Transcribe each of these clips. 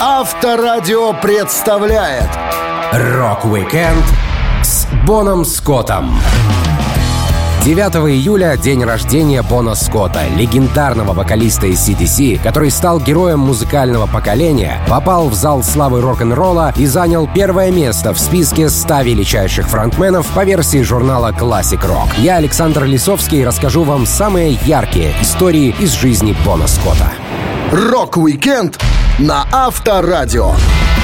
Авторадио представляет Rock-Weekend с Боном Скоттом. 9 июля — день рождения Бона Скотта, легендарного вокалиста AC/DC, который стал героем музыкального поколения, попал в зал славы рок-н-ролла и занял первое место в списке 100 величайших фронтменов по версии журнала Classic Rock. Я, Александр Лисовский, расскажу вам самые яркие истории из жизни Бона Скотта. Rock-Weekend на Авторадио.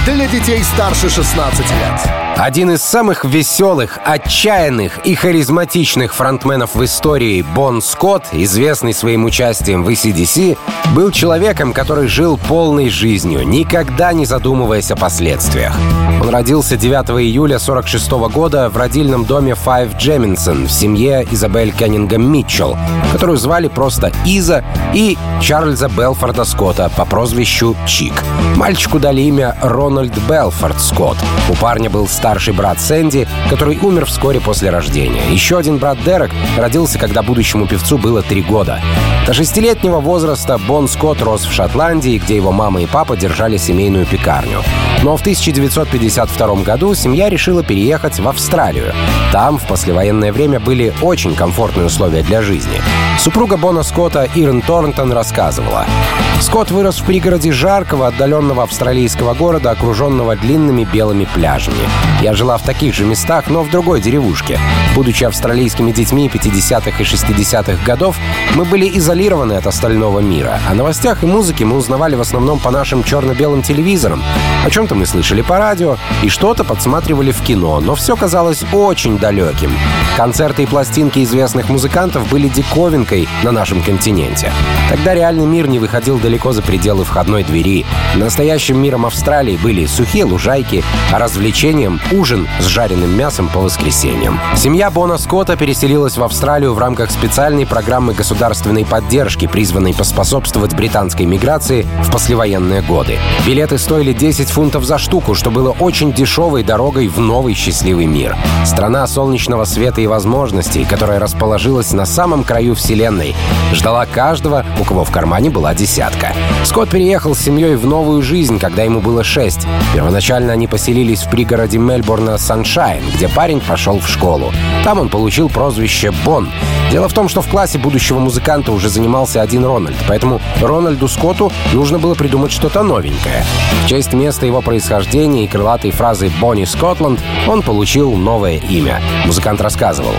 Для детей старше 16 лет. Один из самых веселых, отчаянных и харизматичных фронтменов в истории, Бон Скотт, известный своим участием в AC/DC, был человеком, который жил полной жизнью, никогда не задумываясь о последствиях. Он родился 9 июля 46 года в родильном доме Fyfe Jamieson в семье Изабель Кеннингем Митчелл, которую звали просто Иза, и Чарльза Белфорда Скотта по прозвищу Чик. Мальчику дали имя Рональд Белфорд Скотт. У парня был старый старший брат Сэнди, который умер вскоре после рождения. Еще один брат Дерек родился, когда будущему певцу было три года. До шестилетнего возраста Бон Скотт рос в Шотландии, где его мама и папа держали семейную пекарню. Но в 1952 году семья решила переехать в Австралию. Там в послевоенное время были очень комфортные условия для жизни. Супруга Бона Скотта Ирен Торнтон рассказывала. Скотт вырос в пригороде жаркого, отдаленного австралийского города, окруженного длинными белыми пляжами. Я жила в таких же местах, но в другой деревушке. Будучи австралийскими детьми 50-х и 60-х годов, мы были изолированы от остального мира. О новостях и музыке мы узнавали в основном по нашим черно-белым телевизорам. О чем-то мы слышали по радио и что-то подсматривали в кино, но все казалось очень далеким. Концерты и пластинки известных музыкантов были диковинкой на нашем континенте. Тогда реальный мир не выходил далеко за пределы входной двери. Настоящим миром Австралии были сухие лужайки, а развлечением ужин с жареным мясом по воскресеньям. Семья Бона Скотта переселилась в Австралию в рамках специальной программы государственной поддержки, призванной поспособствовать британской миграции в послевоенные годы. Билеты стоили 10 фунтов за штуку, что было очень дешевой дорогой в новый счастливый мир. Страна солнечного света и возможностей, которая расположилась на самом краю Вселенной, ждала каждого, у кого в кармане была десятка. Скотт переехал с семьей в новую жизнь, когда ему было шесть. Первоначально они поселились в пригороде Мельбурна Саншайн, где парень пошел в школу. Там он получил прозвище Бон. Дело в том, что в классе будущего музыканта уже занимался один Рональд, поэтому Рональду Скотту нужно было придумать что-то новенькое. В честь места его происхождения и крылатой фразы «Бонни Скотланд» он получил новое имя. Музыкант рассказывал.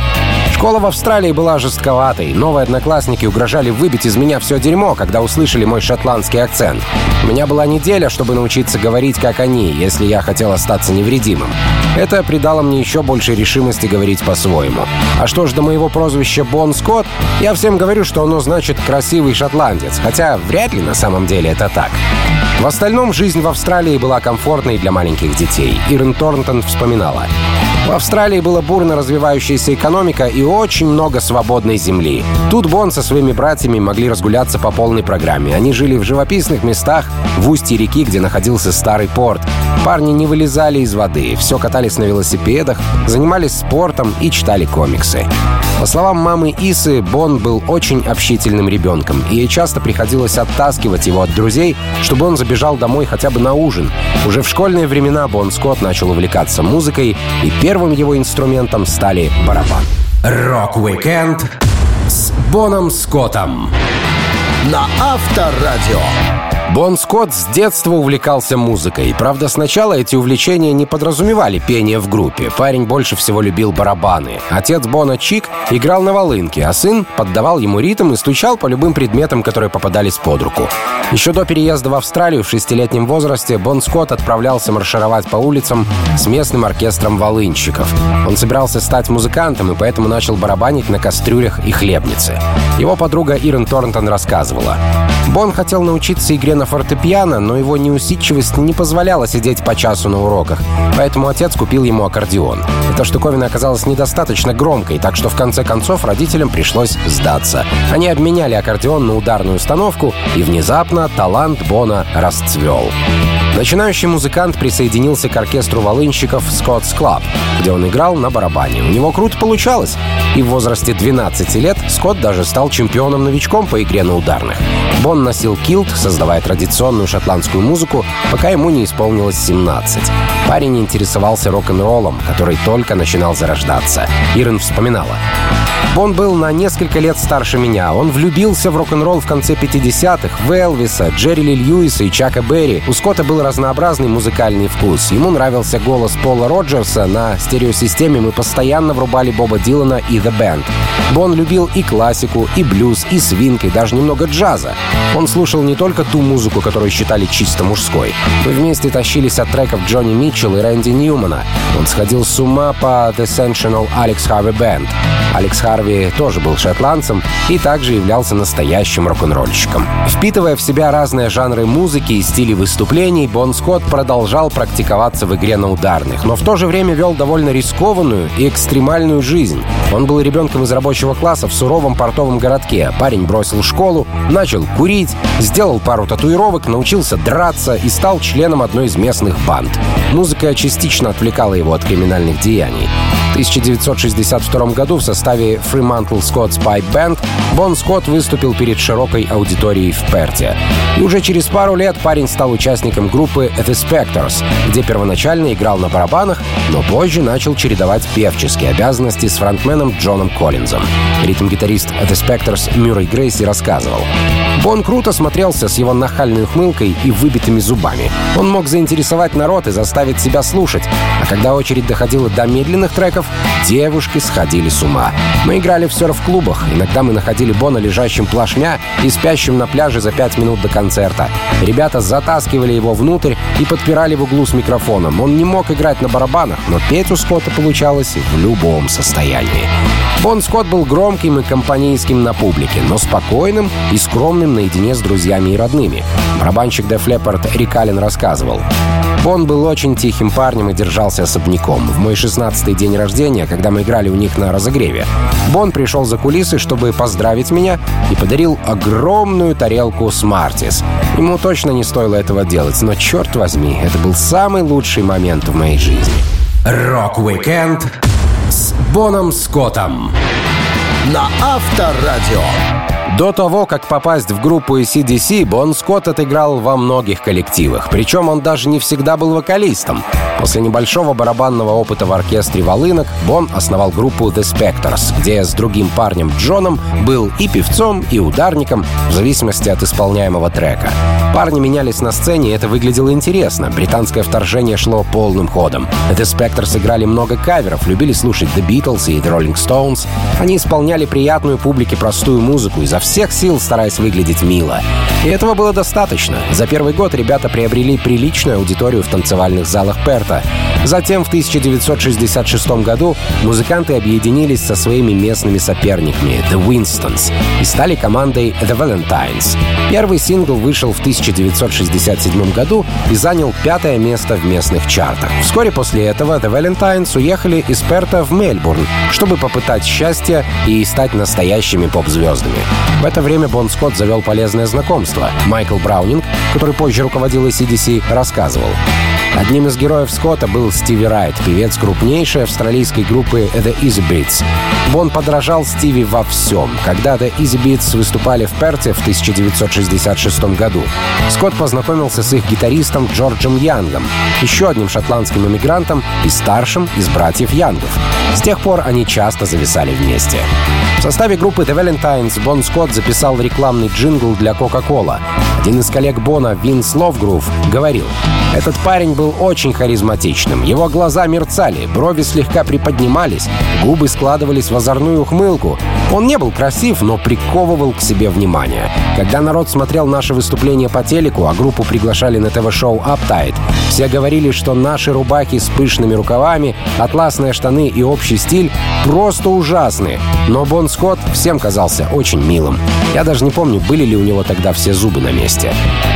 Школа в Австралии была жестковатой. Новые одноклассники угрожали выбить из меня все дерьмо, когда услышали мой шотландский акцент. У меня была неделя, чтобы научиться говорить, как они, если я хотел остаться невредимым. Это придало мне еще больше решимости говорить по-своему. А что ж до моего прозвища Бон Скотт, я всем говорю, что оно значит «красивый шотландец», хотя вряд ли на самом деле это так. В остальном жизнь в Австралии была комфортной для маленьких детей. Ирен Торнтон вспоминала. В Австралии была бурно развивающаяся экономика и очень много свободной земли. Тут Бон со своими братьями могли разгуляться по полной программе. Они жили в живописных местах, в устье реки, где находился старый порт. Парни не вылезали из воды, все катались на велосипедах, занимались спортом и читали комиксы. По словам мамы Исы, Бон был очень общительным ребенком, и ей часто приходилось оттаскивать его от друзей, чтобы он забежал домой хотя бы на ужин. Уже в школьные времена Бон Скотт начал увлекаться музыкой, и первым его инструментом стали барабаны. Rock-Weekend с Боном Скоттом на Авторадио. Бон Скотт с детства увлекался музыкой. Правда, сначала эти увлечения не подразумевали пение в группе. Парень больше всего любил барабаны. Отец Бона Чик играл на волынке, а сын поддавал ему ритм и стучал по любым предметам, которые попадались под руку. Еще до переезда в Австралию в шестилетнем возрасте Бон Скотт отправлялся маршировать по улицам с местным оркестром волынщиков. Он собирался стать музыкантом и поэтому начал барабанить на кастрюлях и хлебнице. Его подруга Ирен Торнтон рассказывала. Бон хотел научиться игре на фортепиано, но его неусидчивость не позволяла сидеть по часу на уроках, поэтому отец купил ему аккордеон. Эта штуковина оказалась недостаточно громкой, так что в конце концов родителям пришлось сдаться. Они обменяли аккордеон на ударную установку, и внезапно талант Бона расцвел. Начинающий музыкант присоединился к оркестру волынщиков Scott's Club, где он играл на барабане. У него круто получалось, и в возрасте 12 лет Скотт даже стал чемпионом-новичком по игре на ударных. Бон носил килт, создавая традиционную шотландскую музыку, пока ему не исполнилось 17. Парень интересовался рок-н-роллом, который только начинал зарождаться. Ирен вспоминала. Бон был на несколько лет старше меня. Он влюбился в рок-н-ролл в конце 50-х, в Элвиса, Джерри Ли Льюиса и Чака Берри. У Скотта разнообразный музыкальный вкус. Ему нравился голос Пола Роджерса. На стереосистеме мы постоянно врубали Боба Дилана и The Band. Бон любил и классику, и блюз, и свинг, и даже немного джаза. Он слушал не только ту музыку, которую считали чисто мужской. Мы вместе тащились от треков Джонни Митчелл и Рэнди Ньюмана. Он сходил с ума по The Sensational Alex Harvey Band. Алекс Харви тоже был шотландцем и также являлся настоящим рок-н-ролльщиком. Впитывая в себя разные жанры музыки и стили выступлений, Бон Скотт продолжал практиковаться в игре на ударных, но в то же время вел довольно рискованную и экстремальную жизнь. Он был ребенком из рабочего класса в суровом портовом городке. Парень бросил школу, начал курить, сделал пару татуировок, научился драться и стал членом одной из местных банд. Музыка частично отвлекала его от криминальных деяний. В 1962 году в составе Fremantle Scott's Pipe Band Бон Скотт выступил перед широкой аудиторией в Перте. И уже через пару лет парень стал участником группы The Spectors, где первоначально играл на барабанах, но позже начал чередовать певческие обязанности с фронтменом Джоном Коллинзом. Ритм-гитарист The Spectors Мюррей Грейси рассказывал. Бон круто смотрелся с его нахальной ухмылкой и выбитыми зубами. Он мог заинтересовать народ и заставить себя слушать. А когда очередь доходила до медленных треков, девушки сходили с ума. Мы играли в серф-клубах. Иногда мы находили Бона лежащим плашмя и спящим на пляже за пять минут до концерта. Ребята затаскивали его внутрь и подпирали в углу с микрофоном. Он не мог играть на барабанах, но петь у Скотта получалось в любом состоянии. Бон Скотт был громким и компанейским на публике, но спокойным и скромным наедине с друзьями и родными. Барабанщик Def Leppard Рик Аллен рассказывал. Бон был очень тихим парнем и держался особняком. В мой 16-й день рождения, когда мы играли у них на разогреве, Бон пришел за кулисы, чтобы поздравить меня и подарил огромную тарелку Smarties. Ему точно не стоило этого делать, но черт возьми, это был самый лучший момент в моей жизни. Rock-Weekend с Боном Скоттом. На Авторадио. До того, как попасть в группу AC/DC, Бон Скотт отыграл во многих коллективах. Причем он даже не всегда был вокалистом. После небольшого барабанного опыта в оркестре волынок Бон основал группу The Spectors, где с другим парнем Джоном был и певцом, и ударником, в зависимости от исполняемого трека. Парни менялись на сцене, и это выглядело интересно. Британское вторжение шло полным ходом. The Spectors играли много каверов, любили слушать The Beatles и The Rolling Stones. Они исполняли приятную публике простую музыку, изо всех сил стараясь выглядеть мило. И этого было достаточно. За первый год ребята приобрели приличную аудиторию в танцевальных залах Перта. Затем в 1966 году музыканты объединились со своими местными соперниками The Winstons и стали командой The Valentines. Первый сингл вышел в 1967 году и занял пятое место в местных чартах. Вскоре после этого The Valentines уехали из Перта в Мельбурн, чтобы попытать счастье и стать настоящими поп-звездами. В это время Бон Скотт завел полезное знакомство. Майкл Браунинг, который позже руководил ACDC, рассказывал. Одним из героев Скотта был Стиви Райт, певец крупнейшей австралийской группы The Easy Beats. Бон подражал Стиви во всем. Когда The Easy Beats выступали в Перте в 1966 году, Скотт познакомился с их гитаристом Джорджем Янгом, еще одним шотландским эмигрантом и старшим из братьев Янгов. С тех пор они часто зависали вместе. В составе группы The Valentines Бон Скотт записал рекламный джингл для Coca-Cola. Один из коллег Бона, Винс Ловгрув, говорил, «Этот парень был очень харизматичным. Его глаза мерцали, брови слегка приподнимались, губы складывались в озорную ухмылку. Он не был красив, но приковывал к себе внимание. Когда народ смотрел наше выступление по телеку, а группу приглашали на ТВ-шоу Uptight, все говорили, что наши рубахи с пышными рукавами, атласные штаны и общий стиль просто ужасны. Но Бон Скотт всем казался очень милым. Я даже не помню, были ли у него тогда все зубы на месте.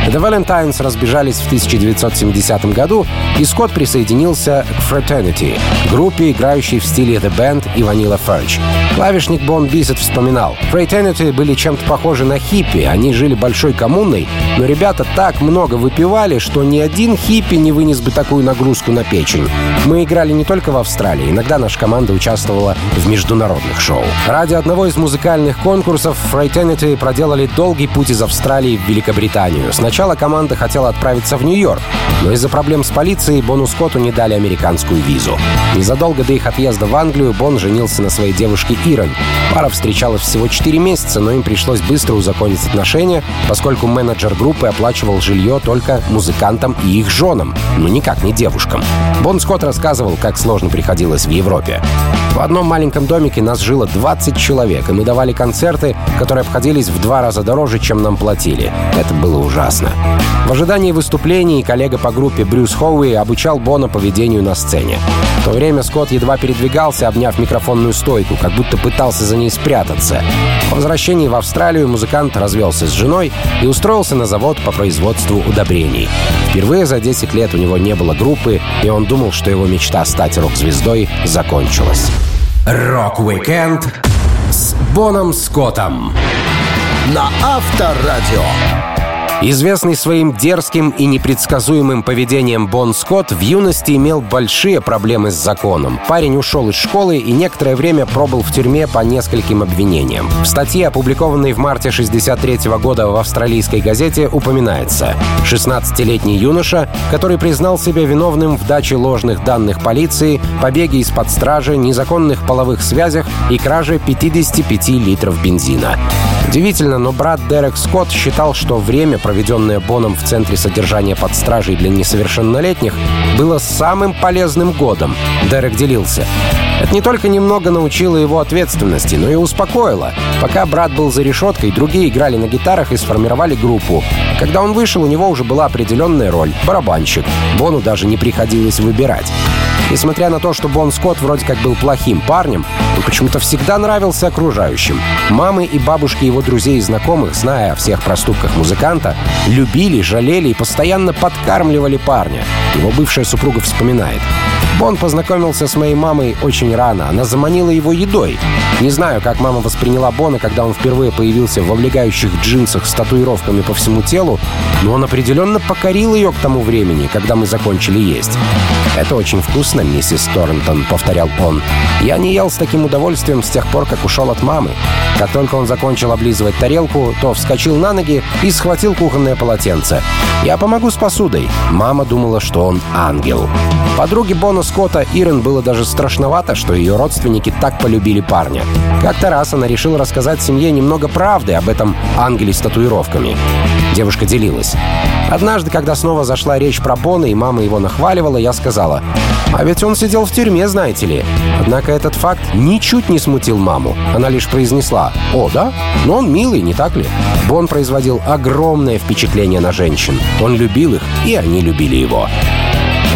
The Valentines разбежались в 1970 году, и Скотт присоединился к Fraternity, группе, играющей в стиле The Band и Vanilla Fudge. Клавишник Бон Бис Explicit вспоминал. Fraternity были чем-то похожи на хиппи. Они жили большой коммуной, но ребята так много выпивали, что ни один хиппи не вынес бы такую нагрузку на печень. Мы играли не только в Австралии, иногда наша команда участвовала в международных шоу. Ради одного из музыкальных конкурсов Fraternity проделали долгий путь из Австралии в Великобританию. Сначала команда хотела отправиться в Нью-Йорк, но из-за проблем с полицией Бону Скотту не дали американскую визу. Незадолго до их отъезда в Англию Бон женился на своей девушке Ирен. Пара встречалась всего 4 месяца, но им пришлось быстро узаконить отношения, поскольку менеджер группы оплачивал жилье только музыкантам и их женам, но никак не девушкам. Бон Скотт рассказывал, как сложно приходилось в Европе. В одном маленьком домике нас жило 20 человек, и мы давали концерты, которые обходились в два раза дороже, чем нам платили. Это было ужасно. В ожидании выступлений коллега по группе Брюс Хоуи обучал Бона поведению на сцене. В то время Скотт едва передвигался, обняв микрофонную стойку, как будто пытался за ней спрятаться. По возвращении в Австралию музыкант развелся с женой и устроился на завод по производству удобрений. Впервые за 10 лет у него не было группы, и он думал, что его мечта стать рок-звездой закончилась. Рок-викенд с Боном Скоттом на Авторадио. Известный своим дерзким и непредсказуемым поведением Бон Скотт в юности имел большие проблемы с законом. Парень ушел из школы и некоторое время пробыл в тюрьме по нескольким обвинениям. В статье, опубликованной в марте 63 года в австралийской газете, упоминается 16-летний юноша, который признал себя виновным в даче ложных данных полиции, побеге из-под стражи, незаконных половых связях и краже 55 литров бензина. Удивительно, но брат Дерек Скотт считал, что время, проведенное Боном в Центре содержания под стражей для несовершеннолетних, было самым полезным годом. Дерек делился. Это не только немного научило его ответственности, но и успокоило. Пока брат был за решеткой, другие играли на гитарах и сформировали группу. Когда он вышел, у него уже была определенная роль — барабанщик. Бону даже не приходилось выбирать. Несмотря на то, что Бон Скотт вроде как был плохим парнем, почему-то всегда нравился окружающим. Мамы и бабушки его друзей и знакомых, зная о всех проступках музыканта, любили, жалели и постоянно подкармливали парня. Его бывшая супруга вспоминает. Бон познакомился с моей мамой очень рано. Она заманила его едой. Не знаю, как мама восприняла Бона, когда он впервые появился в облегающих джинсах с татуировками по всему телу, но он определенно покорил ее к тому времени, когда мы закончили есть. «Это очень вкусно, миссис Торнтон», — повторял он. «Я не ел с таким удовольствием с тех пор, как ушел от мамы. Как только он закончил облизывать тарелку, то вскочил на ноги и схватил кухонное полотенце. «Я помогу с посудой». Мама думала, что он ангел. Подруге Бона Скотта Ирен было даже страшновато, что ее родственники так полюбили парня. Как-то раз она решила рассказать семье немного правды об этом ангеле с татуировками. Девушка делилась. Однажды, когда снова зашла речь про Бона, и мама его нахваливала, я сказала, «А ведь он сидел в тюрьме, знаете ли». Однако этот факт ничуть не смутил маму. Она лишь произнесла, «О, да? Но он милый, не так ли?» Бон производил огромное впечатление на женщин. Он любил их, и они любили его.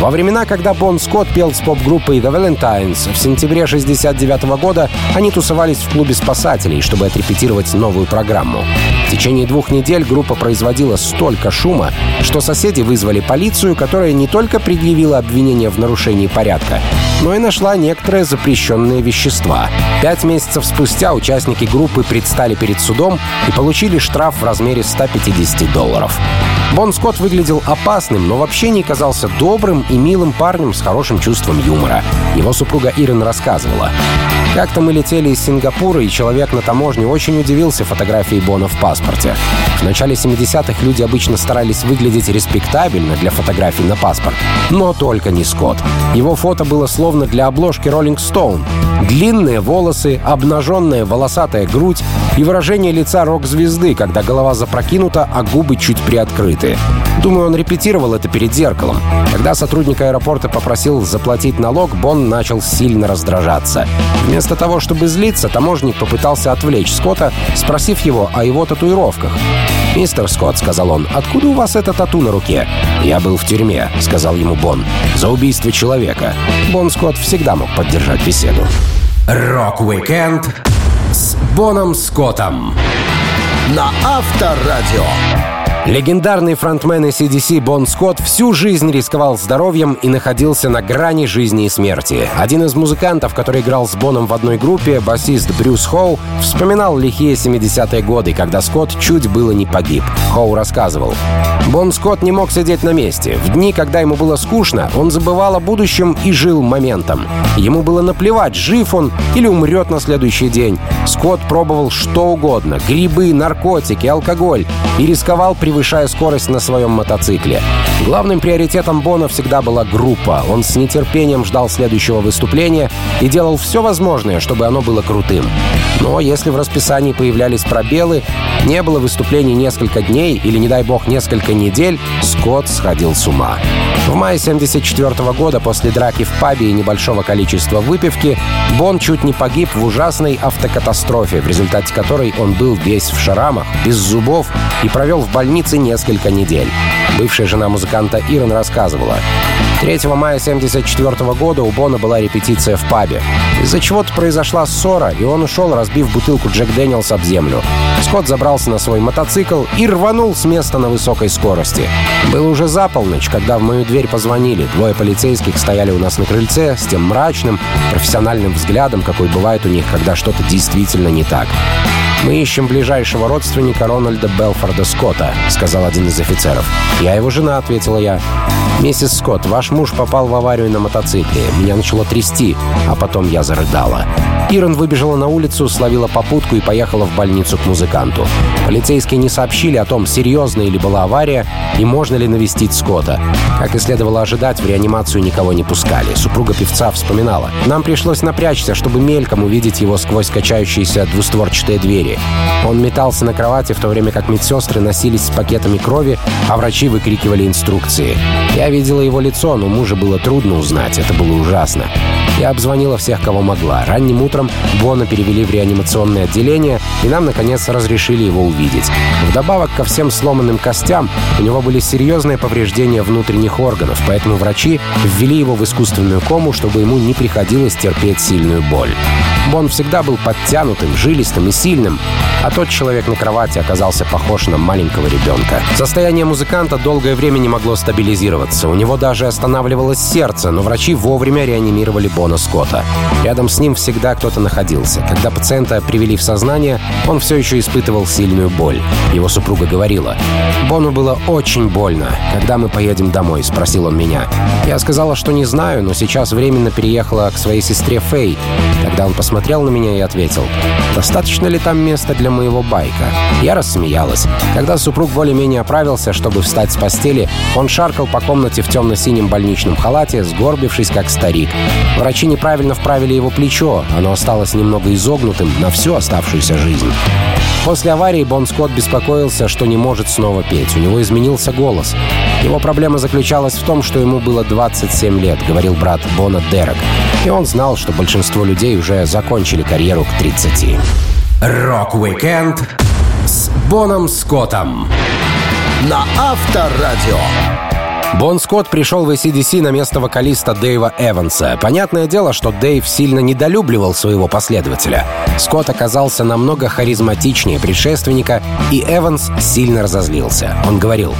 Во времена, когда Бон Скотт пел с поп-группой The Valentines, в сентябре 69 года они тусовались в клубе спасателей, чтобы отрепетировать новую программу. В течение двух недель группа производила столько шума, что соседи вызвали полицию, которая не только предъявила обвинение в нарушении порядка, но и нашла некоторые запрещенные вещества. Пять месяцев спустя участники группы предстали перед судом и получили штраф в размере 150 долларов. Бон Скотт выглядел опасным, но вообще не казался добрым и милым парнем с хорошим чувством юмора. Его супруга Ирен рассказывала. Как-то мы летели из Сингапура, и человек на таможне очень удивился фотографии Бона в паспорте. В начале 70-х люди обычно старались выглядеть респектабельно для фотографий на паспорт. Но только не Скотт. Его фото было словно для обложки Rolling Stone. Длинные волосы, обнаженная волосатая грудь и выражение лица рок-звезды, когда голова запрокинута, а губы чуть приоткрыты. Думаю, он репетировал это перед зеркалом. Когда сотрудник аэропорта попросил заплатить налог, Бон начал сильно раздражаться. Вместо того, чтобы злиться, таможник попытался отвлечь Скотта, спросив его о его татуировках. «Мистер Скотт», — сказал он, — «откуда у вас эта тату на руке?» «Я был в тюрьме», — сказал ему Бон, — «за убийство человека». Бон Скотт всегда мог поддержать беседу. Рок-викенд с Боном Скоттом на Авторадио. Легендарный фронтмен ACDC Бон Скотт всю жизнь рисковал здоровьем и находился на грани жизни и смерти. Один из музыкантов, который играл с Боном в одной группе, басист Брюс Хоу, вспоминал лихие 70-е годы, когда Скотт чуть было не погиб. Хоу рассказывал. Бон Скотт не мог сидеть на месте. В дни, когда ему было скучно, он забывал о будущем и жил моментом. Ему было наплевать, жив он или умрет на следующий день. Скотт пробовал что угодно — грибы, наркотики, алкоголь — и рисковал при превышая скорость на своем мотоцикле. Главным приоритетом Бона всегда была группа. Он с нетерпением ждал следующего выступления и делал все возможное, чтобы оно было крутым. Но если в расписании появлялись пробелы, не было выступлений несколько дней или, не дай бог, несколько недель, Скотт сходил с ума. В мае 1974 года после драки в пабе и небольшого количества выпивки Бон чуть не погиб в ужасной автокатастрофе, в результате которой он был весь в шрамах, без зубов и провел в больнице несколько недель. Бывшая жена музыканта Ирон рассказывала. 3 мая 1974 года у Бона была репетиция в пабе. Из-за чего-то произошла ссора, и он ушел, разбив бутылку Джек Дэниелс об землю. Скотт забрался на свой мотоцикл и рванул с места на высокой скорости. Было уже за полночь, когда в мою дверь позвонили. Двое полицейских стояли у нас на крыльце с тем мрачным, профессиональным взглядом, какой бывает у них, когда что-то действительно не так. «Мы ищем ближайшего родственника Рональда Белфорда Скотта», — сказал один из офицеров. «Я его жена», — ответила я. «Миссис Скотт, ваш муж попал в аварию на мотоцикле. Меня начало трясти, а потом я зарыдала». Ирон выбежала на улицу, словила попутку и поехала в больницу к музыканту. Полицейские не сообщили о том, серьезная ли была авария и можно ли навестить Скотта. Как и следовало ожидать, в реанимацию никого не пускали. Супруга певца вспоминала. «Нам пришлось напрячься, чтобы мельком увидеть его сквозь качающиеся двустворчатые двери крови. Он метался на кровати, в то время как медсестры носились с пакетами крови, а врачи выкрикивали инструкции. Я видела его лицо, но мужа было трудно узнать, это было ужасно. Я обзвонила всех, кого могла. Ранним утром Бона перевели в реанимационное отделение, и нам, наконец, разрешили его увидеть. Вдобавок ко всем сломанным костям, у него были серьезные повреждения внутренних органов, поэтому врачи ввели его в искусственную кому, чтобы ему не приходилось терпеть сильную боль. Бон всегда был подтянутым, жилистым и сильным, а тот человек на кровати оказался похож на маленького ребенка. Состояние музыканта долгое время не могло стабилизироваться. У него даже останавливалось сердце, но врачи вовремя реанимировали Бона Скотта. Рядом с ним всегда кто-то находился. Когда пациента привели в сознание, он все еще испытывал сильную боль. Его супруга говорила, «Бону было очень больно. Когда мы поедем домой?» — спросил он меня. Я сказала, что не знаю, но сейчас временно переехала к своей сестре Фэй. Тогда он посмотрел на меня и ответил, «Достаточно ли там места для моего байка?» Я рассмеялась. Когда супруг более-менее оправился, чтобы встать с постели, он шаркал по комнате в темно-синем больничном халате, сгорбившись как старик. Врачи неправильно вправили его плечо, оно осталось немного изогнутым на всю оставшуюся жизнь. После аварии Бон Скотт беспокоился, что не может снова петь. У него изменился голос. Его проблема заключалась в том, что ему было 27 лет, говорил брат Бона Дерек. И он знал, что большинство людей уже закончили карьеру к 30. Рок-викенд с Боном Скоттом на Авторадио. Бон Скотт пришел в ACDC на место вокалиста Дэйва Эванса. Понятное дело, что Дэйв сильно недолюбливал своего последователя. Скотт оказался намного харизматичнее предшественника, и Эванс сильно разозлился. Он говорил,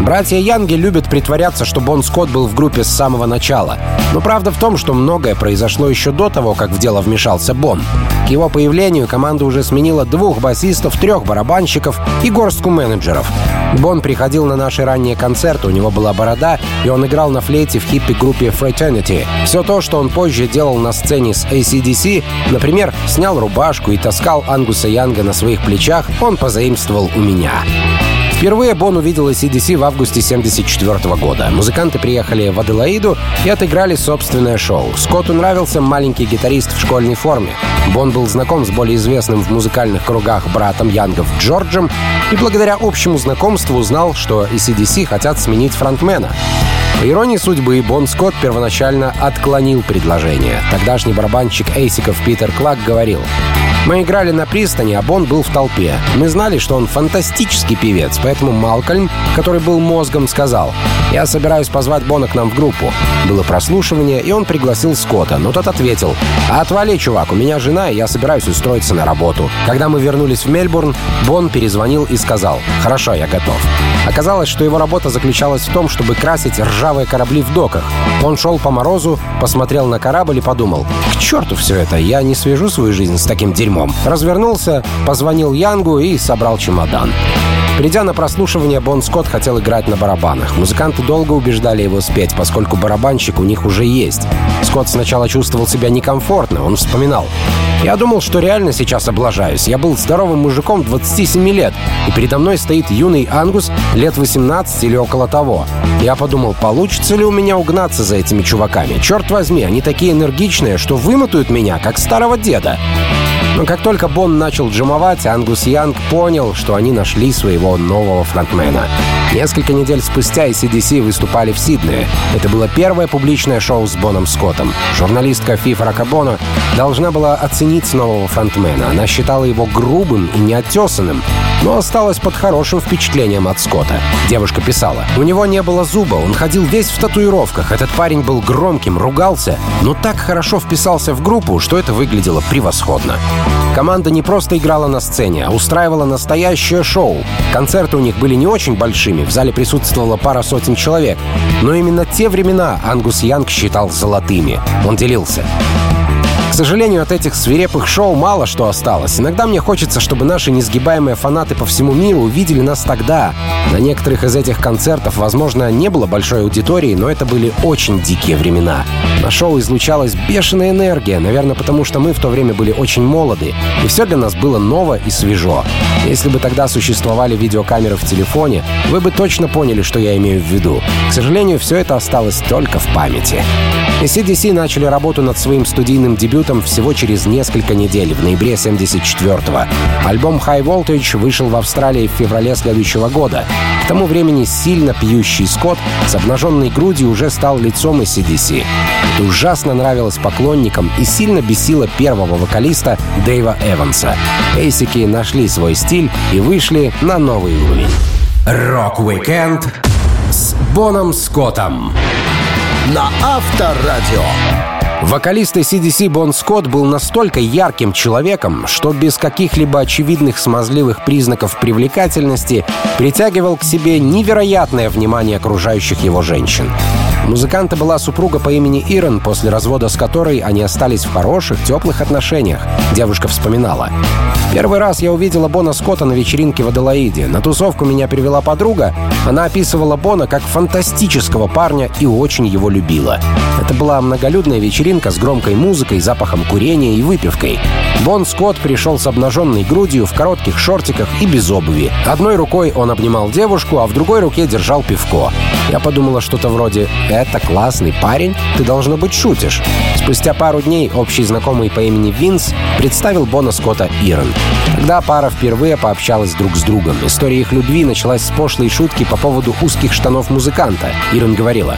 «Братья Янги любят притворяться, что Бон Скотт был в группе с самого начала. Но правда в том, что многое произошло еще до того, как в дело вмешался Бон. Его появлению команда уже сменила двух басистов, трех барабанщиков и горстку менеджеров. Бон приходил на наши ранние концерты, у него была борода, и он играл на флейте в хиппи-группе Fraternity. Все то, что он позже делал на сцене с ACDC, например, снял рубашку и таскал Ангуса Янга на своих плечах, он позаимствовал у меня. Впервые Бон увидел ACDC в августе 1974 года. Музыканты приехали в Аделаиду и отыграли собственное шоу. Скотту нравился маленький гитарист в школьной форме. Бон был знаком с более известным в музыкальных кругах братом Янгов Джорджем и благодаря общему знакомству узнал, что ACDC хотят сменить фронтмена. По иронии судьбы, Бон Скотт первоначально отклонил предложение. Тогдашний барабанщик Эйсиков Питер Клак говорил, Мы играли на пристани, а Бон был в толпе. Мы знали, что он фантастический певец, поэтому Малкольм, который был мозгом, сказал, «Я собираюсь позвать Бона к нам в группу». Было прослушивание, и он пригласил Скотта, но тот ответил, «Отвали, чувак, у меня жена, и я собираюсь устроиться на работу». Когда мы вернулись в Мельбурн, Бон перезвонил и сказал, «Хорошо, я готов». Оказалось, что его работа заключалась в том, чтобы красить ржавые корабли в доках. Он шел по морозу, посмотрел на корабль и подумал, «К черту все это, я не свяжу свою жизнь с таким дерьмом». Развернулся, позвонил Янгу и собрал чемодан. Придя на прослушивание, Бон Скотт хотел играть на барабанах. Музыканты долго убеждали его спеть, поскольку барабанщик у них уже есть. Скотт сначала чувствовал себя некомфортно, он вспоминал. «Я думал, что реально сейчас облажаюсь. Я был здоровым мужиком 27 лет, и передо мной стоит юный Ангус лет 18 или около того. Я подумал, получится ли у меня угнаться за этими чуваками. Черт возьми, они такие энергичные, что вымотают меня, как старого деда. Как только Бон начал джимовать, Ангус Янг понял, что они нашли своего нового фронтмена. Несколько недель спустя ACDC выступали в Сиднее. Это было первое публичное шоу с Боном Скоттом. Журналистка Фиф Ракабона должна была оценить нового фронтмена. Она считала его грубым и неотесанным, но осталась под хорошим впечатлением от Скотта. Девушка писала, «У него не было зуба, он ходил весь в татуировках. Этот парень был громким, ругался, но так хорошо вписался в группу, что это выглядело превосходно». Команда не просто играла на сцене, а устраивала настоящее шоу. Концерты у них были не очень большими, в зале присутствовала пара сотен человек. Но именно те времена Ангус Янг считал золотыми. Он делился. К сожалению, от этих свирепых шоу мало что осталось. Иногда мне хочется, чтобы наши несгибаемые фанаты по всему миру увидели нас тогда. На некоторых из этих концертов, возможно, не было большой аудитории, но это были очень дикие времена. На шоу излучалась бешеная энергия, наверное, потому что мы в то время были очень молоды, и все для нас было ново и свежо. Если бы тогда существовали видеокамеры в телефоне, вы бы точно поняли, что я имею в виду. К сожалению, все это осталось только в памяти. ACDC начали работу над своим студийным дебютом всего через несколько недель, в ноябре 74-го. Альбом High Voltage вышел в Австралии в феврале следующего года. К тому времени сильно пьющий Скотт с обнаженной грудью уже стал лицом ACDC. Это ужасно нравилось поклонникам и сильно бесило первого вокалиста Дэйва Эванса. Эйсики нашли свой стиль и вышли на новый уровень. Рок-викенд С Боном Скоттом. на Авторадио. Вокалист ACDC Бон Скотт был настолько ярким человеком, что без каких-либо очевидных смазливых признаков привлекательности притягивал к себе невероятное внимание окружающих его женщин. Музыканта была супруга по имени Ирон, после развода с которой они остались в хороших, теплых отношениях. Девушка вспоминала. Первый раз я увидела Бона Скотта на вечеринке в Аделаиде. На тусовку меня привела подруга. Она описывала Бона как фантастического парня и очень его любила. Это была многолюдная вечеринка с громкой музыкой, запахом курения и выпивкой. Бон Скотт пришел с обнаженной грудью, в коротких шортиках и без обуви. Одной рукой он обнимал девушку, а в другой руке держал пивко. Я подумала что-то вроде «Это классный парень, ты, должно быть, шутишь». Спустя пару дней общий знакомый по имени Винс представил Бона Скотта Ирон. Тогда пара впервые пообщалась друг с другом. История их любви началась с пошлой шутки по поводу узких штанов музыканта. Ирон говорила,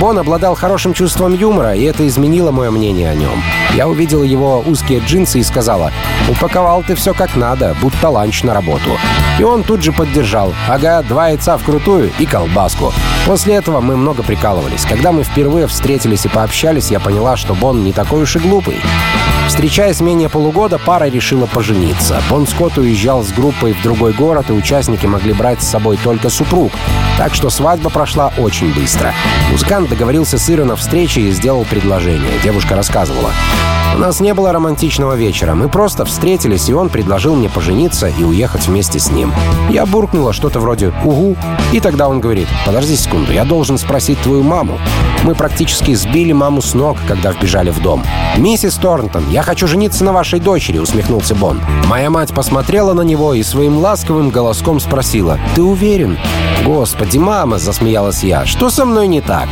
Бон обладал хорошим чувством юмора, и это изменило мое мнение о нем. Я увидела его узкие джинсы и сказала, «Упаковал ты все как надо, будто ланч на работу». И он тут же поддержал, «Ага, два яйца вкрутую и колбаску». После этого мы много прикалывались. Когда мы впервые встретились и пообщались, я поняла, что Бон не такой уж и глупый. Встречаясь менее полугода, пара решила пожениться. Бон Скотт уезжал с группой в другой город, и участники могли брать с собой только супруг. Так что свадьба прошла очень быстро. Музыкант договорился с Ирой на встрече и сделал предложение. Девушка рассказывала. У нас не было романтичного вечера. Мы просто встретились, и он предложил мне пожениться и уехать вместе с ним. Я буркнула что-то вроде «Угу». И тогда он говорит «Подожди секунду, я должен спросить твою маму». Мы практически сбили маму с ног, когда вбежали в дом. «Миссис Торнтон, я хочу жениться на вашей дочери», — усмехнулся Бон. Моя мать посмотрела на него и своим ласковым голоском спросила «Ты уверен?» «Господи, мама!» — засмеялась я. «Что со мной не так?»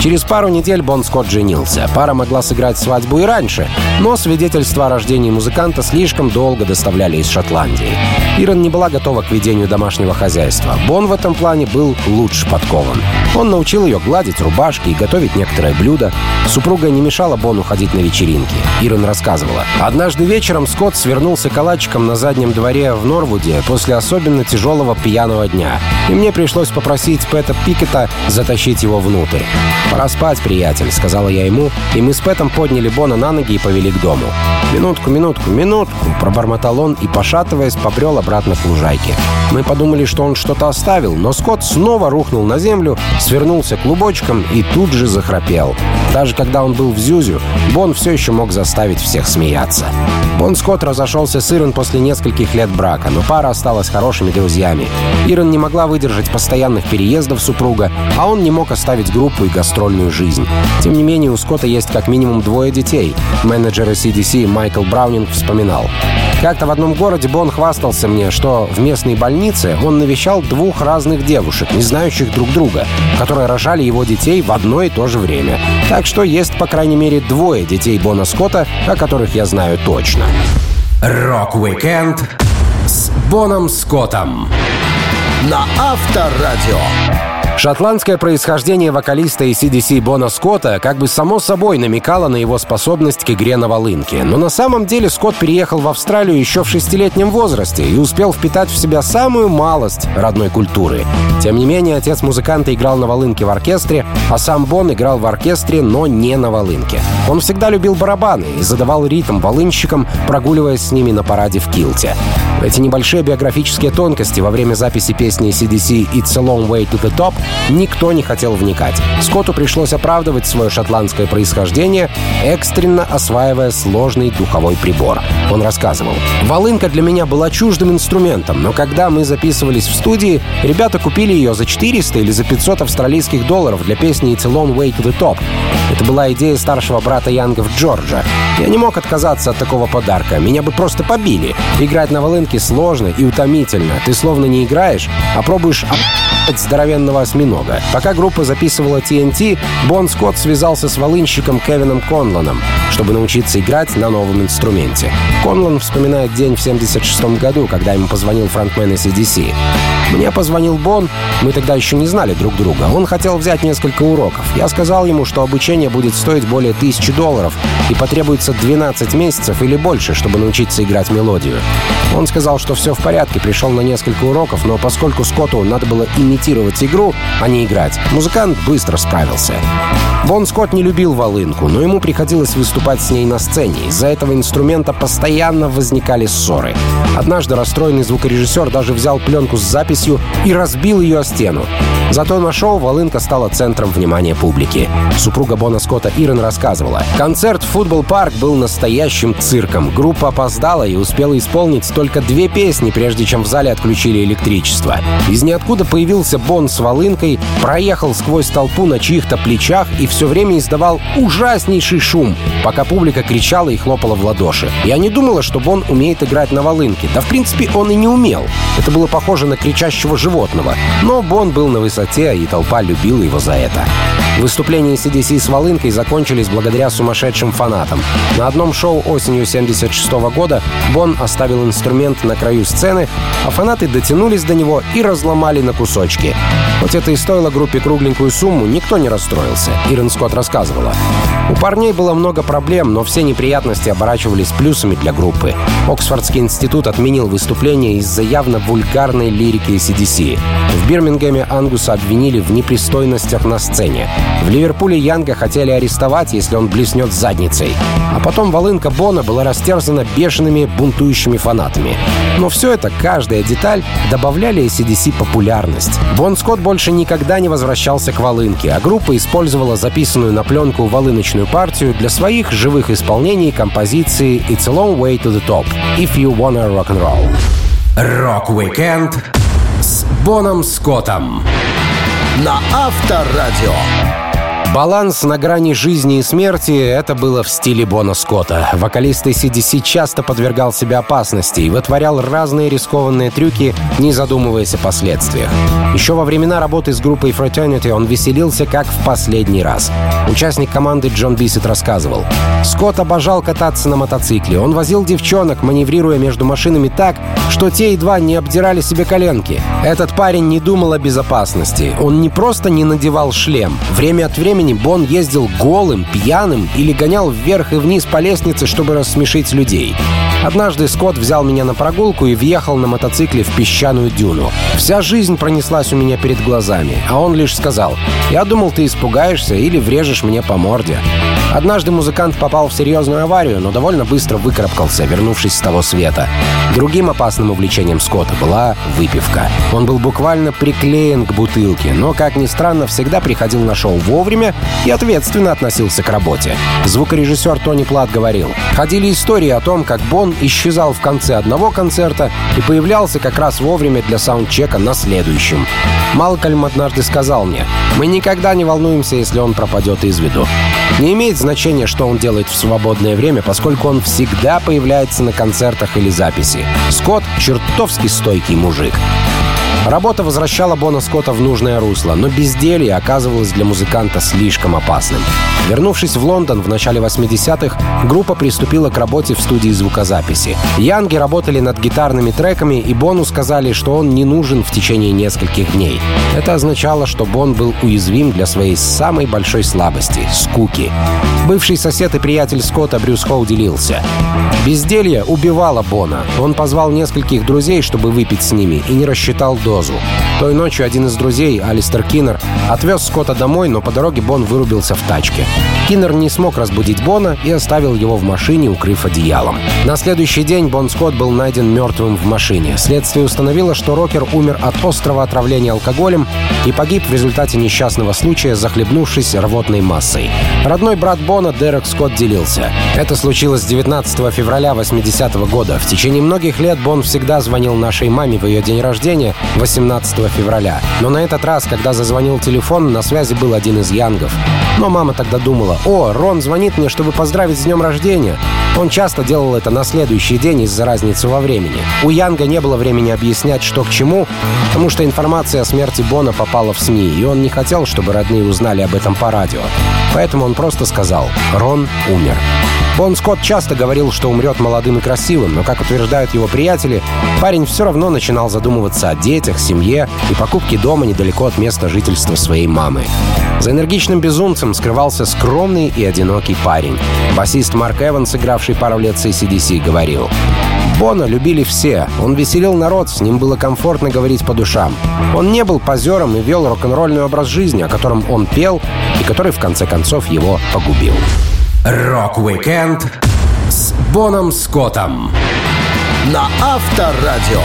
Через пару недель Бон Скотт женился. Пара могла сыграть свадьбу и раньше, но свидетельства о рождении музыканта слишком долго доставляли из Шотландии. Ирон не была готова к ведению домашнего хозяйства. Бон в этом плане был лучше подкован. Он научил ее гладить рубашки и готовить некоторые блюда. Супруга не мешала Бону ходить на вечеринки. Ирон рассказывала. Однажды вечером Скотт свернулся калачиком на заднем дворе в Норвуде после особенно тяжелого пьяного дня. И мне пришлось попросить Пэта Пикета затащить его внутрь. «Пора спать, приятель», — сказала я ему, и мы с Пэтом подняли Бона на ноги и повели к дому. «Минутку, минутку, минутку», — пробормотал он и, пошатываясь, побрел обратно к лужайке. Мы подумали, что он что-то оставил, но Скотт снова рухнул на землю, свернулся клубочком и тут же захрапел. Даже когда он был в Зюзю, Бон все еще мог заставить всех смеяться. Бон Скотт разошелся с Ирон после нескольких лет брака, но пара осталась хорошими друзьями. Ирон не могла выдержать постоянных переездов супруга, а он не мог оставить группу и гастрольную жизнь. Тем не менее, у Скотта есть как минимум двое детей. Менеджер CDC Майкл Браунинг вспоминал. Как-то в одном городе Бон хвастался мне, что в местной больнице он навещал двух разных девушек, не знающих друг друга, которые рожали его детей в одно и то же время. Так что есть, по крайней мере, двое детей Бона Скотта, о которых я знаю точно. Рок-викенд с Боном Скоттом на Авторадио. Шотландское происхождение вокалиста ACDC Бона Скотта как бы само собой намекало на его способность к игре на волынке. Но на самом деле Скотт переехал в Австралию еще в шестилетнем возрасте и успел впитать в себя самую малость родной культуры. Тем не менее, отец музыканта играл на волынке в оркестре, а сам Бон играл в оркестре, но не на волынке. Он всегда любил барабаны и задавал ритм волынщикам, прогуливаясь с ними на параде в килте. Эти небольшие биографические тонкости во время записи песни CDC «It's a long way to the top» никто не хотел вникать. Скотту пришлось оправдывать свое шотландское происхождение, экстренно осваивая сложный духовой прибор. Он рассказывал. «Волынка для меня была чуждым инструментом, но когда мы записывались в студии, ребята купили ее за 400 или за 500 австралийских долларов для песни «It's a long way to the top». Это была идея старшего брата Янгов Джорджа. Я не мог отказаться от такого подарка. Меня бы просто побили. Играть на волынке сложно и утомительно. Ты словно не играешь, а пробуешь здоровенного осьминога. Пока группа записывала TNT, Бон Скотт связался с волынщиком Кевином Конланом, чтобы научиться играть на новом инструменте. Конлан вспоминает день в 76 году, когда ему позвонил фронтмен CDC. Мне позвонил Бон, мы тогда еще не знали друг друга. Он хотел взять несколько уроков. Я сказал ему, что обучение будет стоить более тысячи долларов и потребуется 12 месяцев или больше, чтобы научиться играть мелодию. Он сказал, что все в порядке, пришел на несколько уроков, но поскольку Скотту надо было имитировать игру, а не играть, музыкант быстро справился. Бон Скотт не любил волынку, но ему приходилось выступать с ней на сцене. Из-за этого инструмента постоянно возникали ссоры. Однажды расстроенный звукорежиссер даже взял пленку с записью и разбил ее о стену. Зато на шоу волынка стала центром внимания публики. Супруга Бона Скотта Ирен рассказывала. Концерт в футбол-парк был настоящим цирком. Группа опоздала и успела исполнить только две песни, прежде чем в зале отключили электричество. Из ниоткуда появился Бон с волынкой, проехал сквозь толпу на чьих-то плечах и все время издавал ужаснейший шум, пока публика кричала и хлопала в ладоши. Я не думала, что Бон умеет играть на волынке. Да, в принципе, он и не умел. Это было похоже на кричащего животного. Но Бон был на высоте, и толпа любила его за это. Выступления CDC с волынкой закончились благодаря сумасшедшим фанатам. На одном шоу осенью 76 года Бон оставил инструмент на краю сцены, а фанаты дотянулись до него и разломали на кусочки. Хоть это и стоило группе кругленькую сумму, никто не расстроился. Ирен Скотт рассказывала. У парней было много проблем, но все неприятности оборачивались плюсами для группы. Оксфордский институт отменил выступление из-за явно вульгарной лирики CDC. В Бирмингеме Ангуса обвинили в непристойностях на сцене. В Ливерпуле Янга хотели арестовать, если он блеснет задницей. А потом волынка Бона была растерзана бешеными бунтующими фанатами. Но все это, каждая деталь, добавляли ACDC популярность. Бон Скотт больше никогда не возвращался к волынке, а группа использовала записанную на пленку волыночную партию для своих живых исполнений композиции «It's a long way to the top» «If you wanna rock and roll». Рок-викенд с Боном Скоттом на Авторадио. Баланс на грани жизни и смерти — это было в стиле Бона Скотта. Вокалист ACDC часто подвергал себя опасности и вытворял разные рискованные трюки, не задумываясь о последствиях. Еще во времена работы с группой Fraternity он веселился как в последний раз. Участник команды Джон Бисет рассказывал. Скотт обожал кататься на мотоцикле. Он возил девчонок, маневрируя между машинами так, что те едва не обдирали себе коленки. Этот парень не думал о безопасности. Он не просто не надевал шлем. Время от времени Бон ездил голым, пьяным или гонял вверх и вниз по лестнице, чтобы рассмешить людей. Однажды Скотт взял меня на прогулку и въехал на мотоцикле в песчаную дюну. Вся жизнь пронеслась у меня перед глазами, а он лишь сказал, «Я думал, ты испугаешься или врежешь мне по морде». Однажды музыкант попал в серьезную аварию, но довольно быстро выкарабкался, вернувшись с того света. Другим опасным увлечением Скотта была выпивка. Он был буквально приклеен к бутылке, но, как ни странно, всегда приходил на шоу вовремя и ответственно относился к работе. Звукорежиссер Тони Плат говорил, ходили истории о том, как Бон исчезал в конце одного концерта и появлялся как раз вовремя для саундчека на следующем. Малкольм однажды сказал мне, мы никогда не волнуемся, если он пропадет из виду. Не имеет значения, что он делает в свободное время, поскольку он всегда появляется на концертах или записи. Скотт — чертовски стойкий мужик. Работа возвращала Бона Скотта в нужное русло, но безделье оказывалось для музыканта слишком опасным. Вернувшись в Лондон в начале 80-х, группа приступила к работе в студии звукозаписи. Янги работали над гитарными треками, и Бону сказали, что он не нужен в течение нескольких дней. Это означало, что Бон был уязвим для своей самой большой слабости — скуки. Бывший сосед и приятель Скотта Брюс Хоу делился. Безделье убивало Бона. Он позвал нескольких друзей, чтобы выпить с ними, и не рассчитал дозу. Той ночью один из друзей, Алистер Киннер, отвез Скотта домой, но по дороге Бон вырубился в тачке. Киннер не смог разбудить Бона и оставил его в машине, укрыв одеялом. На следующий день Бон Скотт был найден мертвым в машине. Следствие установило, что рокер умер от острого отравления алкоголем и погиб в результате несчастного случая, захлебнувшись рвотной массой. Родной брат Бона, Дерек Скотт, делился. Это случилось 19 февраля 80 -го года. В течение многих лет Бон всегда звонил нашей маме в ее день рождения, 18 февраля. Но на этот раз, когда зазвонил телефон, на связи был один из Янгов. Но мама тогда думала, «О, Рон звонит мне, чтобы поздравить с днем рождения». Он часто делал это на следующий день из-за разницы во времени. У Янга не было времени объяснять, что к чему, потому что информация о смерти Бона попала в СМИ, и он не хотел, чтобы родные узнали об этом по радио. Поэтому он просто сказал «Рон умер». Бон Скотт часто говорил, что умрет молодым и красивым, но, как утверждают его приятели, парень все равно начинал задумываться о детях, семье и покупке дома недалеко от места жительства своей мамы. За энергичным безумцем скрывался скромный и одинокий парень. Басист Марк Эванс, игравший пару лет с ACDC, говорил, Бона любили все. Он веселил народ, с ним было комфортно говорить по душам. Он не был позером и вел рок-н-ролльный образ жизни, о котором он пел и который в конце концов его погубил. Рок-викенд с Боном Скоттом на Авторадио.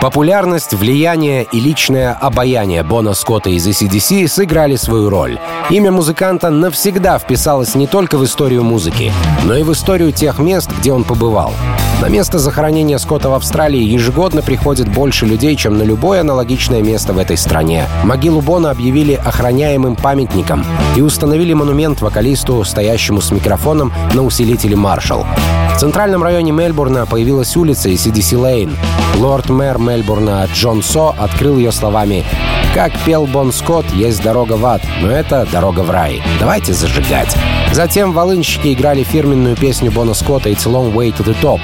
Популярность, влияние и личное обаяние Бона Скотта из ACDC сыграли свою роль. Имя музыканта навсегда вписалось не только в историю музыки, но и в историю тех мест, где он побывал. На место захоронения Скотта в Австралии ежегодно приходит больше людей, чем на любое аналогичное место в этой стране. Могилу Бона объявили охраняемым памятником и установили монумент вокалисту, стоящему с микрофоном на усилителе «Маршалл». В центральном районе Мельбурна появилась улица CDC Лейн. Лорд-мэр Мельбурна Джон Со открыл ее словами «Как пел Бон Скотт, есть дорога в ад, но это дорога в рай. Давайте зажигать». Затем волынщики играли фирменную песню Бона Скотта «It's a long way to the top».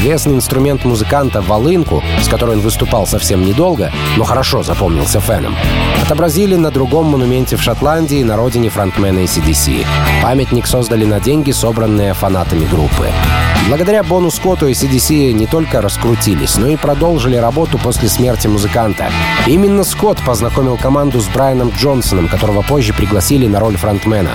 Известный инструмент музыканта «волынку», с которой он выступал совсем недолго, но хорошо запомнился феном, отобразили на другом монументе в Шотландии на родине фронтмена ACDC. Памятник создали на деньги, собранные фанатами группы. Благодаря Бону Скотту и CDC не только раскрутились, но и продолжили работу после смерти музыканта. Именно Скотт познакомил команду с Брайаном Джонсоном, которого позже пригласили на роль фронтмена.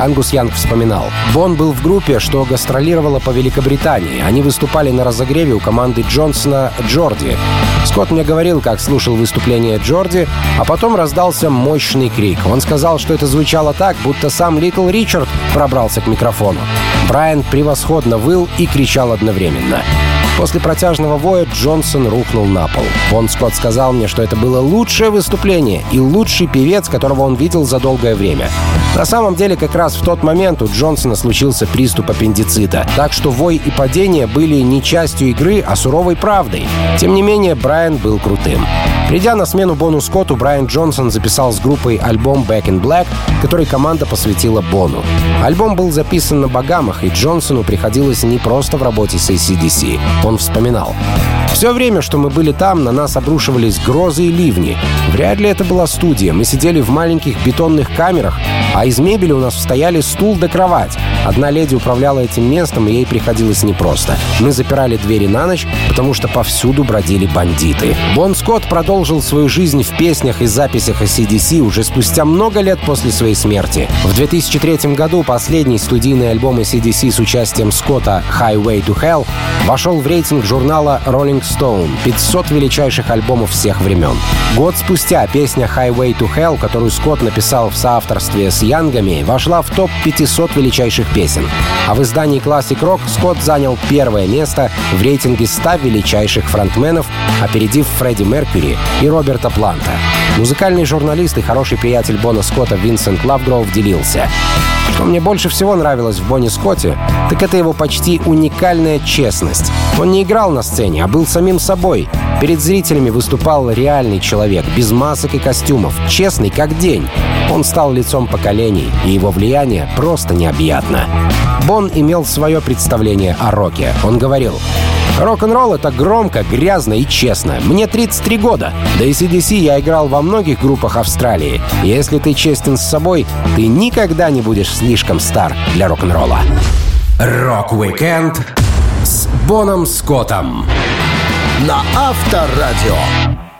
Ангус Янг вспоминал. Бон был в группе, что гастролировала по Великобритании. Они выступали на разогреве у команды Джонсона Джорди. Скотт мне говорил, как слушал выступление Джорди, а потом раздался мощный крик. Он сказал, что это звучало так, будто сам Литл Ричард пробрался к микрофону. Брайан превосходно выл и кричал одновременно. После протяжного воя Джонсон рухнул на пол. Бон Скотт сказал мне, что это было лучшее выступление и лучший певец, которого он видел за долгое время. На самом деле, как раз в тот момент у Джонсона случился приступ аппендицита, так что вой и падение были не частью игры, а суровой правдой. Тем не менее, Брайан был крутым. Придя на смену Бону Скотту, Брайан Джонсон записал с группой альбом Back in Black, который команда посвятила Бону. Альбом был записан на Багамах, и Джонсону приходилось не просто в работе с ACDC. Он вспоминал. Все время, что мы были там, на нас обрушивались грозы и ливни. Вряд ли это была студия. Мы сидели в маленьких бетонных камерах, а из мебели у нас стояли стул да кровать. Одна леди управляла этим местом, и ей приходилось непросто. Мы запирали двери на ночь, потому что повсюду бродили бандиты. Бон Скотт продолжил свою жизнь в песнях и записях о CDC уже спустя много лет после своей смерти. В 2003 году последний студийный альбом CDC с участием Скотта «Highway to Hell» вошел в рейтинг журнала Rolling Stone 500 величайших альбомов всех времен. Год спустя песня «Highway to Hell», которую Скотт написал в соавторстве с Янгами, вошла в топ 500 величайших песен. А в издании Classic Rock Скотт занял первое место в рейтинге 100 величайших фронтменов, опередив Фредди Меркьюри и Роберта Планта. Музыкальный журналист и хороший приятель Бона Скотта Винсент Лавгроув делился. Что мне больше всего нравилось в Бонни Скотте, так это его почти уникальная честность. Он не играл на сцене, а был самим собой. Перед зрителями выступал реальный человек, без масок и костюмов, честный как день. Он стал лицом поколений, и его влияние просто необъятно. Бон имел свое представление о роке. Он говорил, Рок-н-ролл — это громко, грязно и честно. Мне 33 года. До ACDC я играл во многих группах Австралии. Если ты честен с собой, ты никогда не будешь слишком стар для рок-н-ролла. Рок-викенд с Боном Скоттом на Авторадио.